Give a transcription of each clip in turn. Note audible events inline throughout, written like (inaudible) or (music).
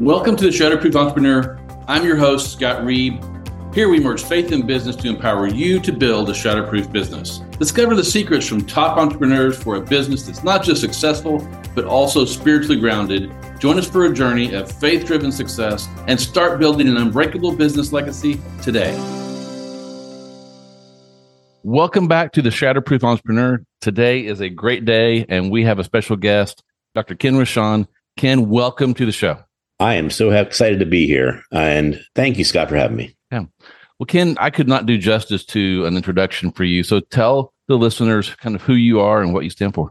Welcome to the Shatterproof Entrepreneur. I'm your host, Scott Reib. Here we merge faith and business to empower you to build a shatterproof business. Discover the secrets from top entrepreneurs for a business that's not just successful, but also spiritually grounded. Join us for a journey of faith driven success and start building an unbreakable business legacy today. Welcome back to the Shatterproof Entrepreneur. Today is a great day, and we have a special guest, Dr. Ken Rochon. Ken, welcome to the show. I am so excited to be here. And thank you, Scott, for having me. Yeah. Well, Ken, I could not do justice to an introduction for you. So tell the listeners kind of who you are and what you stand for.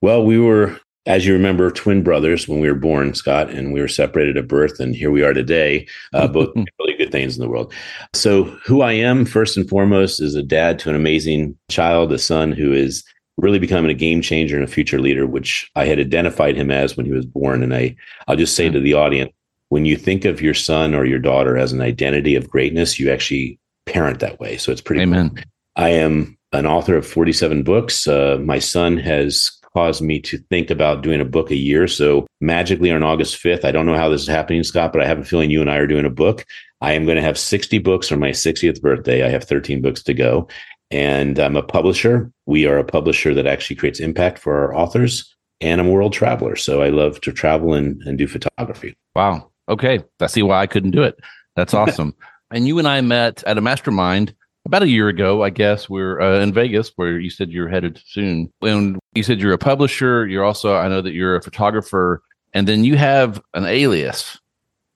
Well, we were, as you remember, twin brothers when we were born, Scott, and we were separated at birth. And here we are today, uh, (laughs) both really good things in the world. So, who I am, first and foremost, is a dad to an amazing child, a son who is really becoming a game changer and a future leader, which I had identified him as when he was born. And I, I'll just say to the audience, when you think of your son or your daughter as an identity of greatness, you actually parent that way. So it's pretty. Amen. Cool. I am an author of 47 books. Uh, my son has caused me to think about doing a book a year. So magically on August 5th, I don't know how this is happening, Scott, but I have a feeling you and I are doing a book. I am going to have 60 books for my 60th birthday. I have 13 books to go. And I'm a publisher. We are a publisher that actually creates impact for our authors. And I'm a world traveler. So I love to travel and, and do photography. Wow. Okay. I see why I couldn't do it. That's (laughs) awesome. and you and I met at a mastermind about a year ago, I guess. We are uh, in Vegas where you said you're headed soon. And you said you're a publisher. You're also, I know that you're a photographer. And then you have an alias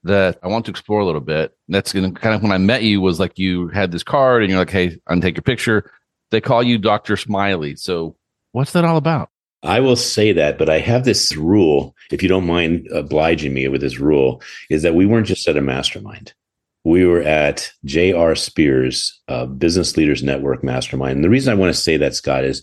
that I want to explore a little bit. That's going to kind of when I met you was like you had this card and you're like, hey, I'm take your picture. They call you Dr. Smiley. So what's that all about? I will say that, but I have this rule, if you don't mind obliging me with this rule, is that we weren't just at a mastermind. We were at J.R. Spears, uh, Business Leaders Network Mastermind. And the reason I want to say that, Scott, is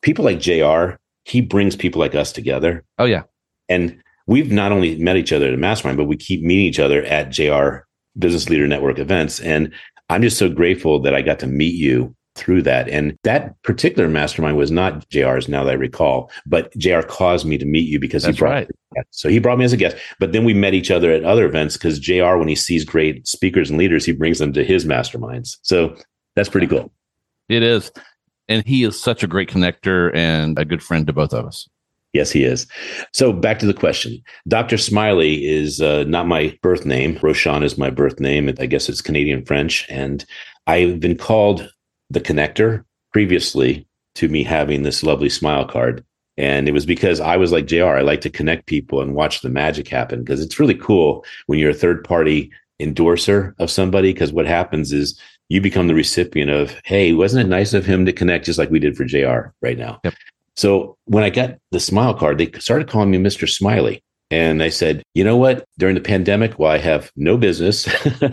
people like J.R., he brings people like us together. Oh, yeah. And we've not only met each other at a mastermind, but we keep meeting each other at JR Business Leader Network events. And I'm just so grateful that I got to meet you through that. And that particular mastermind was not JR's now that I recall, but JR caused me to meet you because That's he brought right. So he brought me as a guest. But then we met each other at other events because JR, when he sees great speakers and leaders, he brings them to his masterminds. So that's pretty cool. It is. And he is such a great connector and a good friend to both of us. Yes, he is. So back to the question. Dr. Smiley is uh, not my birth name. Rochon is my birth name. I guess it's Canadian French. And I've been called the connector previously to me having this lovely smile card. And it was because I was like JR. I like to connect people and watch the magic happen because it's really cool when you're a third party endorser of somebody. Because what happens is you become the recipient of, hey, wasn't it nice of him to connect just like we did for JR right now? Yep. So when I got the smile card, they started calling me Mr. Smiley. And I said, you know what? During the pandemic, while I have no business,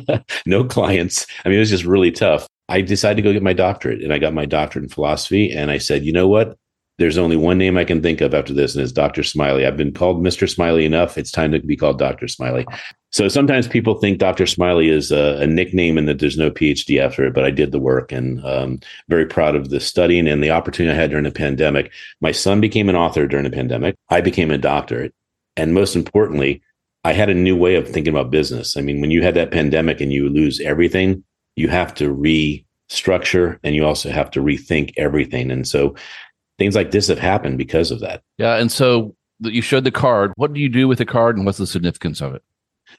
(laughs) no clients, I mean, it was just really tough. I decided to go get my doctorate and I got my doctorate in philosophy. And I said, you know what? There's only one name I can think of after this, and it's Dr. Smiley. I've been called Mr. Smiley enough. It's time to be called Dr. Smiley. So sometimes people think Dr. Smiley is a, a nickname and that there's no PhD after it, but I did the work and um, very proud of the studying and the opportunity I had during the pandemic. My son became an author during the pandemic. I became a doctorate. And most importantly, I had a new way of thinking about business. I mean, when you had that pandemic and you lose everything, you have to restructure and you also have to rethink everything. And so things like this have happened because of that. Yeah. And so you showed the card. What do you do with the card and what's the significance of it?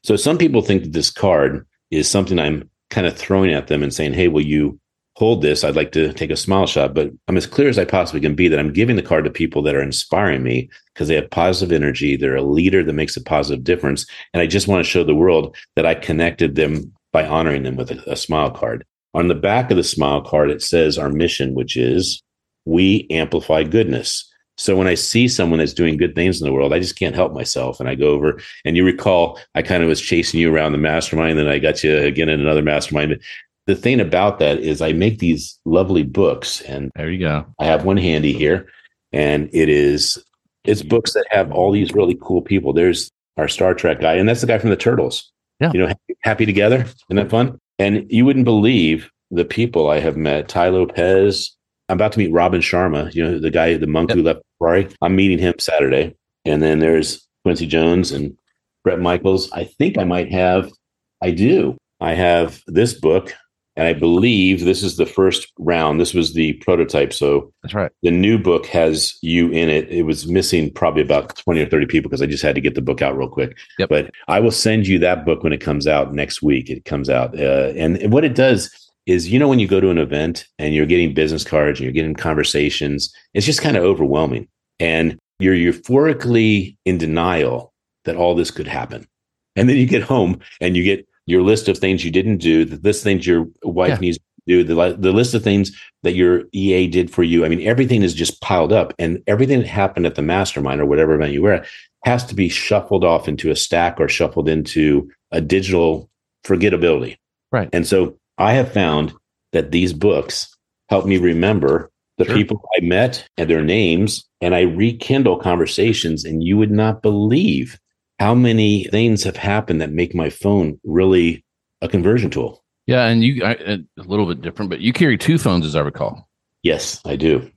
So some people think that this card is something I'm kind of throwing at them and saying, Hey, will you hold this? I'd like to take a smile shot, but I'm as clear as I possibly can be that I'm giving the card to people that are inspiring me because they have positive energy. They're a leader that makes a positive difference. And I just want to show the world that I connected them by honoring them with a, a smile card. On the back of the smile card, it says our mission, which is we amplify goodness. So when I see someone that's doing good things in the world, I just can't help myself. And I go over, and you recall, I kind of was chasing you around the mastermind, Then I got you again in another mastermind. But the thing about that is, I make these lovely books, and there you go. I have one handy here, and it is it's books that have all these really cool people. There's our Star Trek guy, and that's the guy from the Turtles. Yeah, you know, happy, together, isn't that fun? And you wouldn't believe the people I have met: Tai Lopez, I'm about to meet Robin Sharma, you know, the guy, the monk yep. who left Ferrari. I'm meeting him Saturday. And then there's Quincy Jones and Bret Michaels. I think I might have, I do. I have this book, and I believe this is the first round. This was the prototype. So that's right. The new book has you in it. It was missing probably about 20 or 30 people because I just had to get the book out real quick. Yep. But I will send you that book when it comes out next week. It comes out. Uh, and what it does is, you know, when you go to an event and you're getting business cards and you're getting conversations, it's just kind of overwhelming. And you're euphorically in denial that all this could happen. And then you get home and you get your list of things you didn't do, the list of things your wife yeah. needs to do, the, the list of things that your EA did for you. I mean, everything is just piled up, and everything that happened at the mastermind or whatever event you were at has to be shuffled off into a stack or shuffled into a digital forgettability. Right. And so I have found that these books help me remember the sure. people I met and their names, and I rekindle conversations, and you would not believe how many things have happened that make my phone really a conversion tool. Yeah, and you I, a little bit different, but you carry two phones, as I recall. Yes, I do.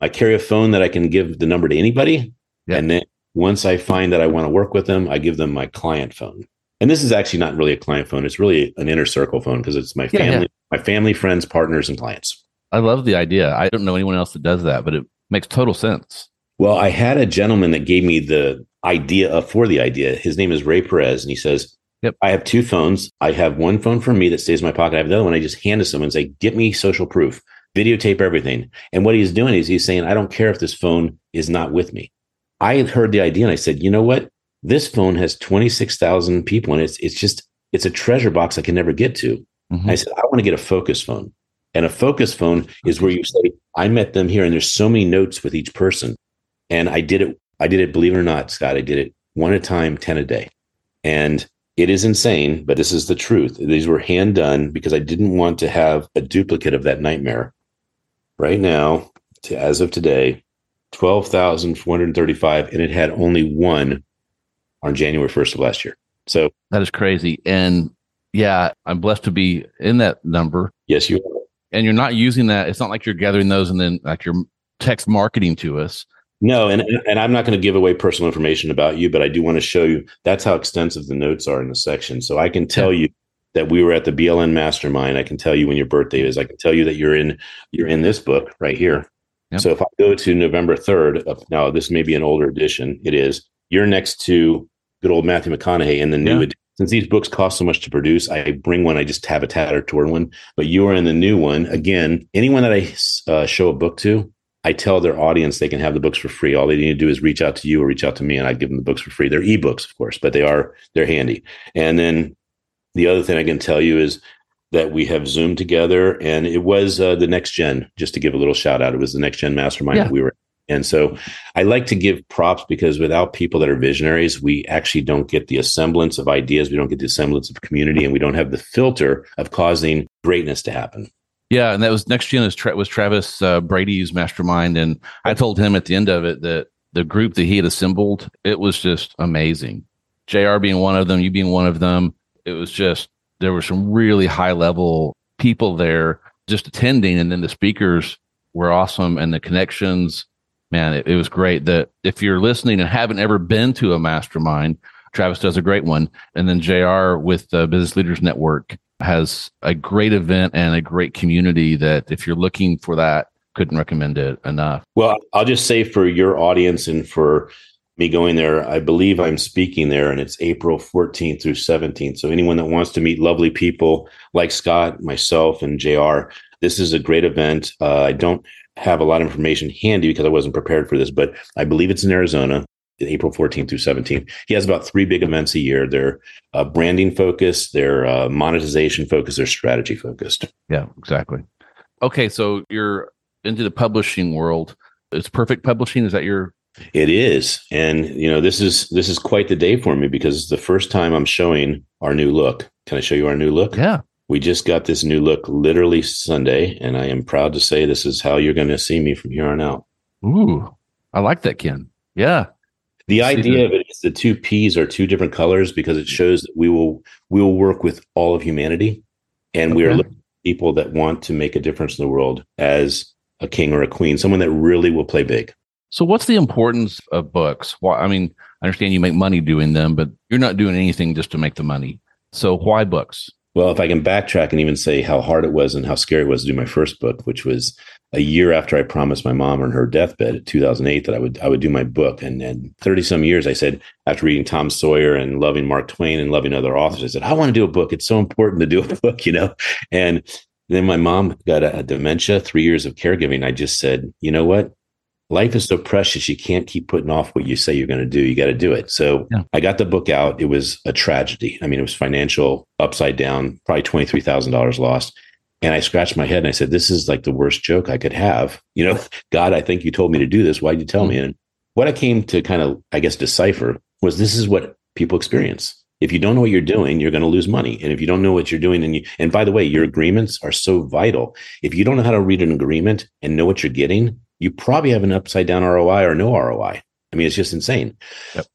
I carry a phone that I can give the number to anybody, yeah. and then once I find that I want to work with them, I give them my client phone. And this is actually not really a client phone; it's really an inner circle phone because it's my family, yeah, yeah. my family, friends, partners, and clients. I love the idea. I don't know anyone else that does that, but it makes total sense. Well, I had a gentleman that gave me the idea of, for the idea. His name is Ray Perez, and he says, Yep. I have two phones. I have one phone for me that stays in my pocket. I have the other one I just hand to someone and say, get me social proof, videotape everything. And what he's doing is he's saying, I don't care if this phone is not with me. I heard the idea and I said, you know what? This phone has 26,000 people and it's, it's just, it's a treasure box I can never get to. Mm-hmm. I said, I want to get a focus phone. And a focus phone is where you say, I met them here and there's so many notes with each person. And I did it I did it, believe it or not, Scott, I did it one at a time, 10 a day. And it is insane, but this is the truth. These were hand done because I didn't want to have a duplicate of that nightmare. Right now, to, as of today, 12,435, and it had only one on January 1st of last year. So that is crazy. And yeah, I'm blessed to be in that number. Yes, you are. And you're not using that. It's not like you're gathering those and then like you're text marketing to us. No, and and I'm not going to give away personal information about you, but I do want to show you that's how extensive the notes are in the section. So I can tell you that we were at the BLN Mastermind. I can tell you when your birthday is. I can tell you that you're in you're in this book right here. Yep. So if I go to November 3rd, now this may be an older edition. It is. You're next to good old Matthew McConaughey in the new yeah. edition. Since these books cost so much to produce, I bring one. I just have a tattered torn one. But you are in the new one. Again, anyone that I uh, show a book to, I tell their audience they can have the books for free. All they need to do is reach out to you or reach out to me, and I give them the books for free. They're ebooks, of course, but they are they're handy. And then the other thing I can tell you is that we have Zoom together, and it was uh, the next gen. Just to give a little shout out, it was the next gen mastermind yeah. we were. And so I like to give props because without people that are visionaries, we actually don't get the assemblance of ideas. We don't get the assemblance of community and we don't have the filter of causing greatness to happen. Yeah, and that was next gen Tra- was Travis uh, Brady's mastermind, and I told him at the end of it that the group that he had assembled it was just amazing. Jr. being one of them, you being one of them, it was just there were some really high level people there just attending, and then the speakers were awesome, and the connections, man, it, it was great. That if you're listening and haven't ever been to a mastermind, Travis does a great one, and then Jr. with the Business Leaders Network has a great event and a great community that if you're looking for that, couldn't recommend it enough. Well, I'll just say for your audience and for me going there, I believe I'm speaking there and it's April 14th through 17th. So anyone that wants to meet lovely people like Scott, myself, and JR, this is a great event. Uh, I don't have a lot of information handy because I wasn't prepared for this, but I believe it's in Arizona. April 14th through 17th. He has about three big events a year. They're uh, branding focused, they're uh, monetization focused, they're strategy focused. Yeah, exactly. Okay, so you're into the publishing world. It's perfect publishing. Is that your? It is, and you know this is this is quite the day for me because it's the first time I'm showing our new look. Can I show you our new look? Yeah. We just got this new look literally Sunday, and I am proud to say this is how you're going to see me from here on out. Ooh, I like that, Ken. Yeah. The idea of it is the two P's are two different colors because it shows that we will we will work with all of humanity, and okay. we are looking at people that want to make a difference in the world as a king or a queen, someone that really will play big. So, what's the importance of books? Well, I mean, I understand you make money doing them, but you're not doing anything just to make the money. So why books? Well, if I can backtrack and even say how hard it was and how scary it was to do my first book, which was a year after I promised my mom on her deathbed in 2008 that I would I would do my book, and then 30 some years I said after reading Tom Sawyer and loving Mark Twain and loving other authors, I said I want to do a book. It's so important to do a (laughs) book, you know. And then my mom got a, a dementia, three years of caregiving. I just said, you know what, life is so precious you can't keep putting off what you say you're going to do you got to do it. So yeah. i got the book out it was a tragedy. I mean it was financial upside down probably $23000 lost. And i scratched my head and i said this is like the worst joke i could have. (laughs) You know god i think you told me to do this why'd you tell mm-hmm. me and what i came to kind of i guess decipher was this is what people experience. If you don't know what you're doing you're going to lose money. And if you don't know what you're doing and you and by the way your agreements are so vital. If you don't know how to read an agreement and know what you're getting you probably have an upside down ROI or no ROI. I mean, it's just insane. Yep.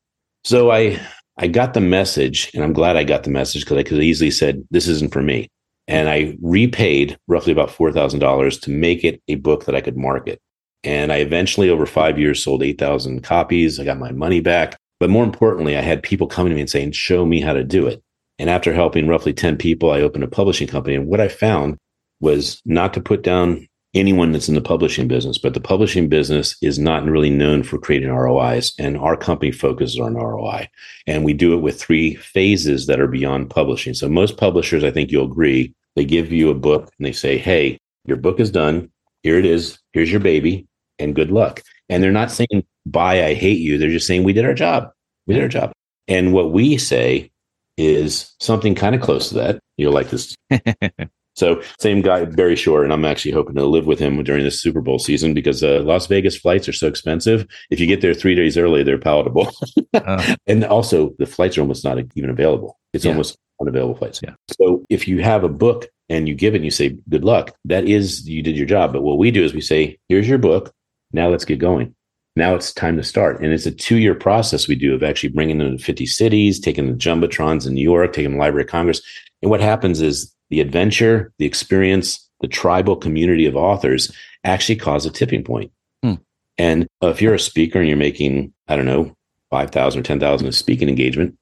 So I I got the message, and I'm glad I got the message because I could have easily said this isn't for me. And I repaid roughly about four thousand dollars to make it a book that I could market. And I eventually, over five years, sold eight thousand copies. I got my money back. But more importantly, I had people coming to me and saying, "Show me how to do it." And after helping roughly ten people, I opened a publishing company. And what I found was not to put down anyone that's in the publishing business, but the publishing business is not really known for creating ROIs. And our company focuses on ROI. And we do it with three phases that are beyond publishing. So most publishers, I think you'll agree, they give you a book and they say, Hey, your book is done. Here it is. Here's your baby and good luck. And they're not saying, Bye, I hate you. They're just saying, We did our job. We did our job. And what we say is something kind of close to that. You'll like this. (laughs) So same guy, Barry Shore, and I'm actually hoping to live with him during the Super Bowl season because uh, Las Vegas flights are so expensive. If you get there three days early, they're palatable, (laughs) uh, (laughs) and also the flights are almost not even available. It's yeah. almost unavailable flights. Yeah. So if you have a book and you give it and you say good luck, that is you did your job. But what we do is we say, here's your book. Now let's get going. Now it's time to start. And it's a two year process we do of actually bringing them to 50 cities, taking the Jumbotrons in New York, taking the Library of Congress. And what happens is the adventure, the experience, the tribal community of authors actually cause a tipping point. Hmm. And if you're a speaker and you're making, I don't know, 5,000 or 10,000 a speaking engagement,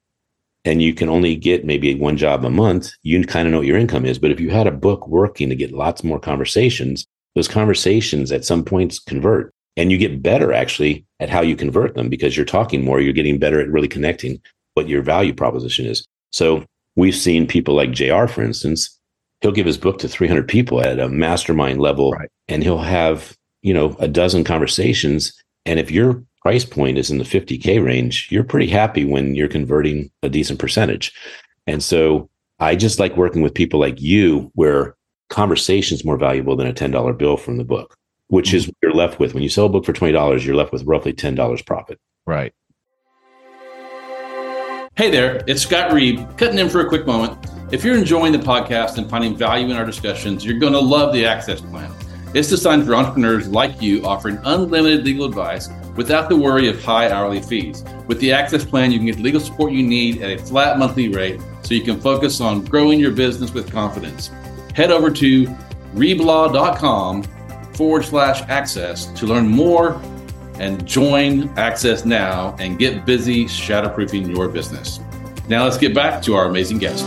and you can only get maybe one job a month, you kind of know what your income is. But if you had a book working to get lots more conversations, those conversations at some points convert. And you get better actually at how you convert them because you're talking more, you're getting better at really connecting what your value proposition is. So we've seen people like JR, for instance, he'll give his book to 300 people at a mastermind level right. and he'll have, you know, a dozen conversations. And if your price point is in the 50K range, you're pretty happy when you're converting a decent percentage. And so I just like working with people like you where conversation is more valuable than a $10 bill from the book, which mm-hmm. is what you're left with. When you sell a book for $20, you're left with roughly $10 profit. Right. Hey there, it's Scott Reib, cutting in for a quick moment. If you're enjoying the podcast and finding value in our discussions, you're going to love the Access Plan. It's designed for entrepreneurs like you offering unlimited legal advice without the worry of high hourly fees. With the Access Plan, you can get legal support you need at a flat monthly rate so you can focus on growing your business with confidence. Head over to reiblaw.com forward slash access to learn more and join Access now and get busy shatterproofing your business. Now let's get back to our amazing guest.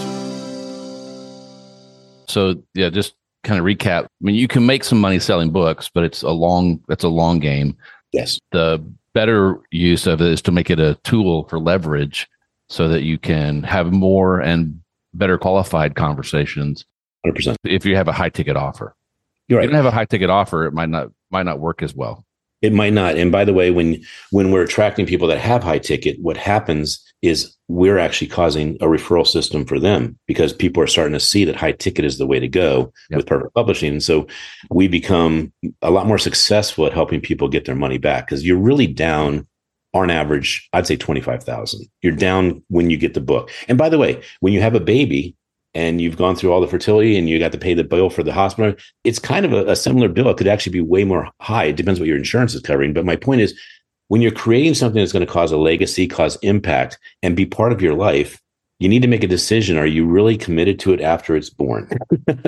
So yeah, just kind of recap. I mean, you can make some money selling books, but it's a long that's a long game. Yes. The better use of it is to make it a tool for leverage so that you can have more and better qualified conversations. 100%. If you have a high ticket offer. You're right. If you don't have a high ticket offer, it might not might not work as well. It might not. And by the way, when when we're attracting people that have high ticket, what happens is we're actually causing a referral system for them because people are starting to see that high ticket is the way to go yep. with perfect publishing. And so we become a lot more successful at helping people get their money back because you're really down on average, I'd say 25,000. You're down when you get the book. And by the way, when you have a baby, and you've gone through all the fertility and you got to pay the bill for the hospital, it's kind of a, a, similar bill. It could actually be way more high. It depends what your insurance is covering. But my point is, when you're creating something that's going to cause a legacy, cause impact, and be part of your life, you need to make a decision. Are you really committed to it after it's born?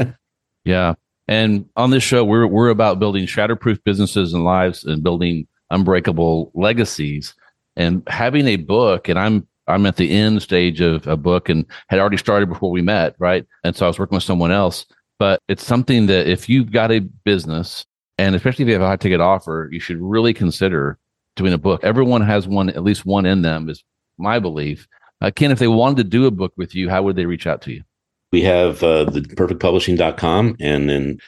(laughs) yeah. And on this show, we're we're about building shatterproof businesses and lives and building unbreakable legacies. And having a book, and I'm I'm at the end stage of a book and had already started before we met, right? And so I was working with someone else. But it's something that if you've got a business, and especially if you have a high ticket offer, you should really consider doing a book. Everyone has one, at least one in them, is my belief. Uh, Ken, if they wanted to do a book with you, how would they reach out to you? We have uh, the perfectpublishing.com. And then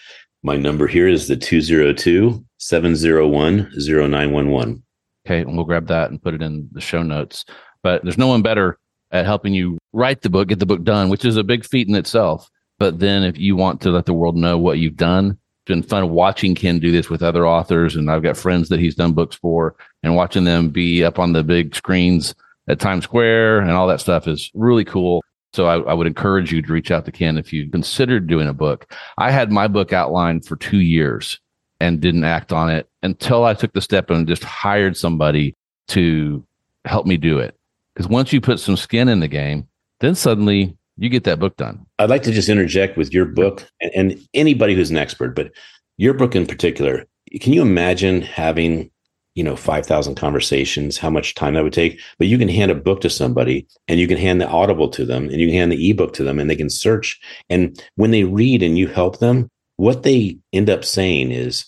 my number here is the 202 701 0911. Okay. And we'll grab that and put it in the show notes. But there's no one better at helping you write the book, get the book done, which is a big feat in itself. But then if you want to let the world know what you've done, it's been fun watching Ken do this with other authors. And I've got friends that he's done books for and watching them be up on the big screens at Times Square and all that stuff is really cool. So I, I, would encourage you to reach out to Ken if you considered doing a book. I had my book outlined for two years and didn't act on it until I took the step and just hired somebody to help me do it. Because once you put some skin in the game, then suddenly you get that book done. I'd like to just interject with your book and, and anybody who's an expert, but your book in particular. Can you imagine having you know 5000 conversations how much time that would take but you can hand a book to somebody and you can hand the audible to them and you can hand the ebook to them and they can search and when they read and you help them what they end up saying is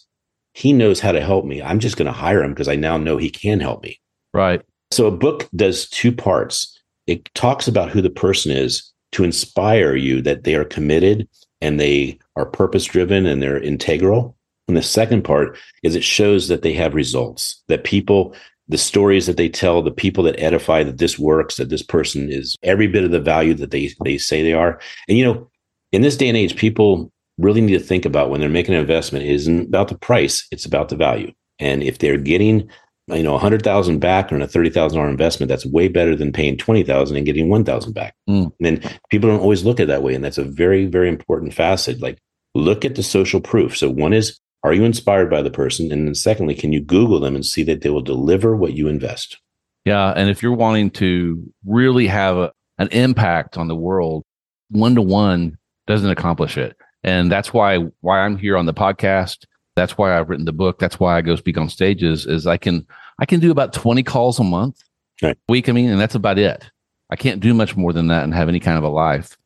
he knows how to help me i'm just going to hire him because i now know he can help me right so a book does two parts it talks about who the person is to inspire you that they are committed and they are purpose driven and they're integral and the second part is it shows that they have results, that people, the stories that they tell, the people that edify that this works, that this person is every bit of the value that they, they say they are. And, you know, in this day and age, people really need to think about when they're making an investment, it isn't about the price, it's about the value. And if they're getting, you know, a hundred thousand back on a thirty thousand dollar investment, that's way better than paying twenty thousand and getting one thousand back. Mm. And then people don't always look at that way, and that's a very, very important facet. Like, look at the social proof. So one is are you inspired by the person? And then secondly, can you Google them and see that they will deliver what you invest? Yeah. And if you're wanting to really have a, an impact on the world, one to one doesn't accomplish it. And that's why why I'm here on the podcast. That's why I've written the book. That's why I go speak on stages is I can I can do about 20 calls a month. Right. Week, I mean, and that's about it. I can't do much more than that and have any kind of a life.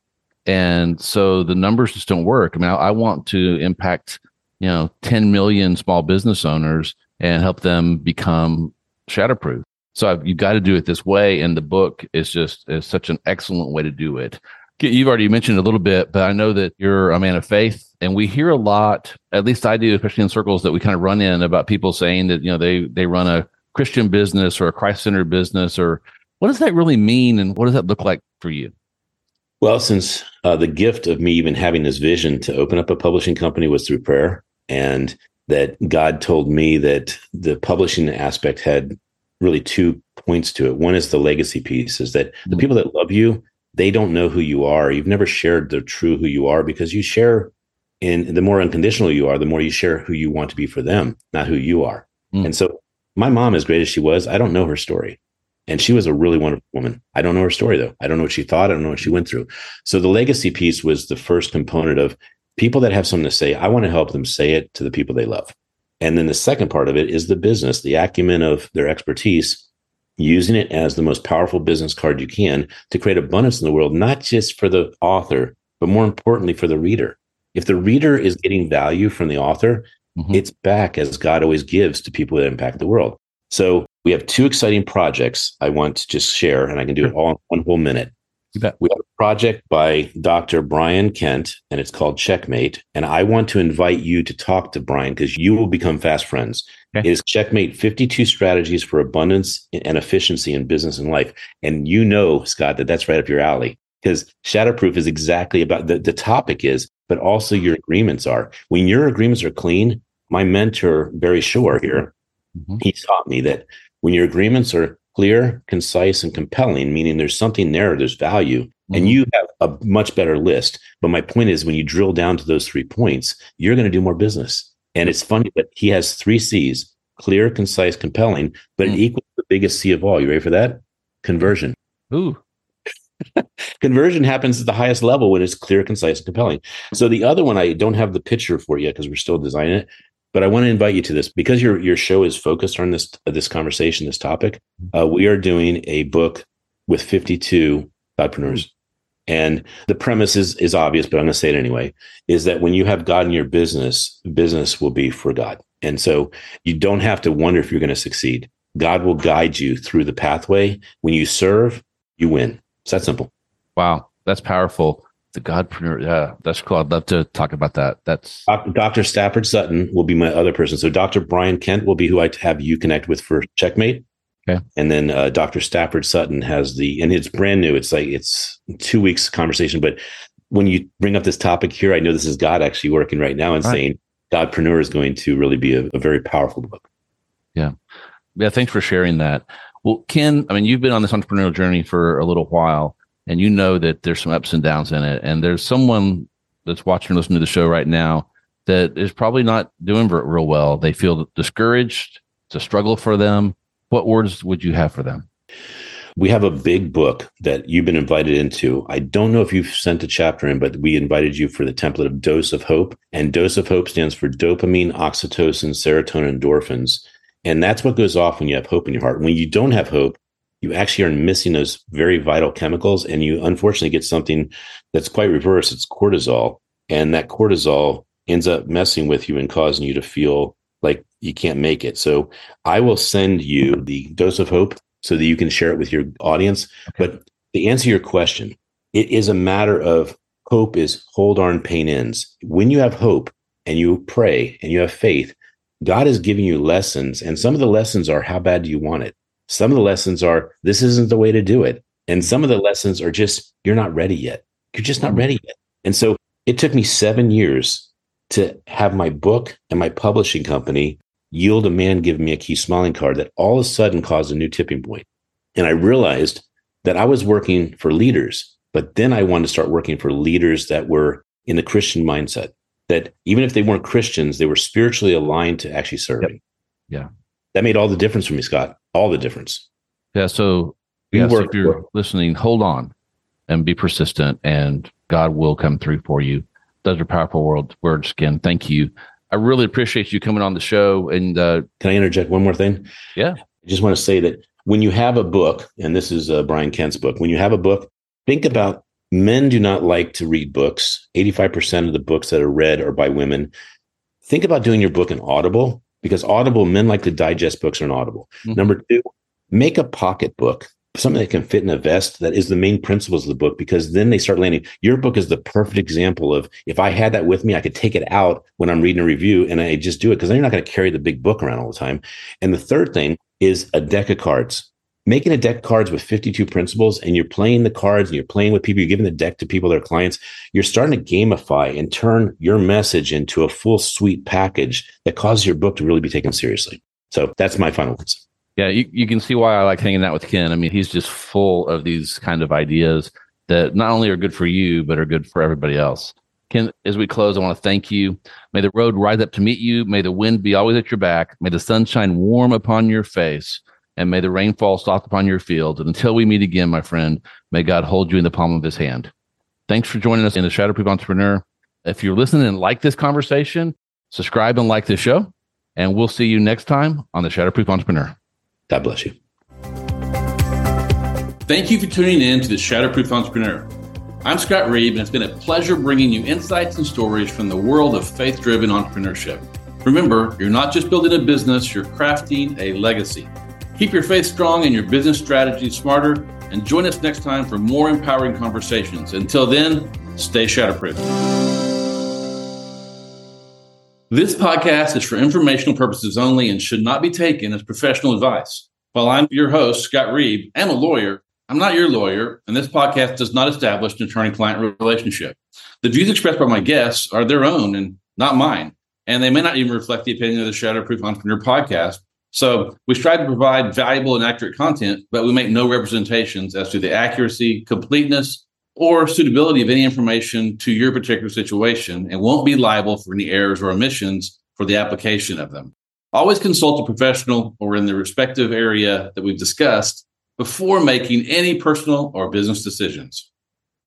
And so the numbers just don't work. I mean, I, I want to impact you know 10 million small business owners and help them become shatterproof so I've, you've got to do it this way and the book is just is such an excellent way to do it you've already mentioned a little bit but i know that you're a man of faith and we hear a lot at least i do especially in circles that we kind of run in about people saying that you know they they run a christian business or a christ-centered business or what does that really mean and what does that look like for you well, since uh, the gift of me even having this vision to open up a publishing company was through prayer, and that God told me that the publishing aspect had really two points to it. One is the legacy piece is that the hmm. people that love you, they don't know who you are. You've never shared the true who you are because you share in the more unconditional you are, the more you share who you want to be for them, not who you are. Mm. And so my mom, as great as she was, I don't know her story. And she was a really wonderful woman. I don't know her story though. I don't know what she thought. I don't know what she went through. So the legacy piece was the first component of people that have something to say, I want to help them say it to the people they love. And then the second part of it is the business, the acumen of their expertise, using it as the most powerful business card you can to create abundance in the world, not just for the author, but more importantly for the reader. If the reader is getting value from the author, mm-hmm. it's back as God always gives to people that impact the world. So we have two exciting projects I want to just share, and I can do it all in one whole minute. We have a project by Dr. Brian Kent, and it's called Checkmate. And I want to invite you to talk to Brian because you will become fast friends. Okay. It is Checkmate 52 Strategies for Abundance and Efficiency in Business and Life. And you know, Scott, that that's right up your alley because Shatterproof is exactly about the, the topic is, but also your agreements are. When your agreements are clean, my mentor, Barry Shore here, mm-hmm. he taught me that when your agreements are clear, concise, and compelling, meaning there's something there, there's value, mm-hmm. and you have a much better list. But my point is, when you drill down to those three points, you're going to do more business. And it's funny that he has three C's clear, concise, compelling, but mm-hmm. it equals the biggest C of all. You ready for that? Conversion. Ooh. (laughs) Conversion happens at the highest level when it's clear, concise, and compelling. So the other one, I don't have the picture for yet because we're still designing it, But I want to invite you to this because your your show is focused on this this conversation, this topic. Uh, we are doing a book with 52 entrepreneurs. And the premise is, is obvious, but I'm going to say it anyway, is that when you have God in your business, business will be for God. And so you don't have to wonder if you're going to succeed. God will guide you through the pathway. When you serve, you win. It's that simple. Wow. That's powerful. The Godpreneur. Yeah, that's cool. I'd love to talk about that. That's Dr. Stafford Sutton will be my other person. So Dr. Brian Kent will be who I have you connect with for Checkmate. Okay. And then uh, Dr. Stafford Sutton has the, and it's brand new. It's like it's two weeks conversation. But when you bring up this topic here, I know this is God actually working right now and saying Godpreneur is going to really be a, a very powerful book. Yeah. Yeah. Thanks for sharing that. Well, Ken, I mean, you've been on this entrepreneurial journey for a little while and you know that there's some ups and downs in it. And there's someone that's watching and listening to the show right now that is probably not doing real well. They feel discouraged. It's a struggle for them. What words would you have for them? We have a big book that you've been invited into. I don't know if you've sent a chapter in, but we invited you for the template of Dose of Hope. And Dose of Hope stands for dopamine, oxytocin, serotonin, endorphins. And that's what goes off when you have hope in your heart. When you don't have hope, you actually are missing those very vital chemicals. And you unfortunately get something that's quite reverse. It's cortisol. And that cortisol ends up messing with you and causing you to feel like you can't make it. So I will send you the dose of hope so that you can share it with your audience. Okay. But to answer your question, it is a matter of hope is hold on pain ends. When you have hope and you pray and you have faith, God is giving you lessons. And some of the lessons are how bad do you want it? Some of the lessons are this isn't the way to do it. And some of the lessons are just you're not ready yet. You're just not mm-hmm. ready yet. And so it took me seven years to have my book and my publishing company yield a man giving me a key smiling card that all of a sudden caused a new tipping point. And I realized that I was working for leaders, but then I wanted to start working for leaders that were in the Christian mindset, that even if they weren't Christians, they were spiritually aligned to actually serving. Yep. Yeah. That made all the difference for me, Scott. All the difference. Yeah. So, yeah, so if you're listening, hold on and be persistent, and God will come through for you. Those are powerful words, again. Thank you. I really appreciate you coming on the show. And uh, can I interject one more thing? Yeah. I just want to say that when you have a book, and this is uh, Brian Kent's book, when you have a book, think about men do not like to read books. 85% of the books that are read are by women. Think about doing your book in Audible because Audible, men like to digest books on Audible. Mm-hmm. Number two, make a pocket book something that can fit in a vest that is the main principles of the book because then they start landing your book is the perfect example of if i had that with me i could take it out when i'm reading a review and i just do it because then you're not going to carry the big book around all the time and the third thing is a deck of cards making a deck cards with 52 principles and you're playing the cards and you're playing with people you're giving the deck to people their clients you're starting to gamify and turn your message into a full suite package that causes your book to really be taken seriously so that's my final words yeah, you, you can see why I like hanging out with Ken. I mean, he's just full of these kind of ideas that not only are good for you, but are good for everybody else. Ken, as we close, I want to thank you. May the road rise up to meet you. May the wind be always at your back. May the sun shine warm upon your face. And may the rain fall soft upon your fields. And until we meet again, my friend, may God hold you in the palm of his hand. Thanks for joining us in the Shatterproof Entrepreneur. If you're listening and like this conversation, subscribe and like this show. And we'll see you next time on the Shatterproof Entrepreneur. God bless you. Thank you for tuning in to the Shatterproof Entrepreneur. I'm Scott Reib, and it's been a pleasure bringing you insights and stories from the world of faith driven entrepreneurship. Remember, you're not just building a business, you're crafting a legacy. Keep your faith strong and your business strategy smarter, and join us next time for more empowering conversations. Until then, stay shatterproof. This podcast is for informational purposes only and should not be taken as professional advice. While I'm your host, Scott Reib, and a lawyer, I'm not your lawyer, and this podcast does not establish an attorney client relationship. The views expressed by my guests are their own and not mine, and they may not even reflect the opinion of the Shatterproof Entrepreneur podcast. So we strive to provide valuable and accurate content, but we make no representations as to the accuracy, completeness, or suitability of any information to your particular situation and won't be liable for any errors or omissions for the application of them. Always consult a professional or in the respective area that we've discussed before making any personal or business decisions.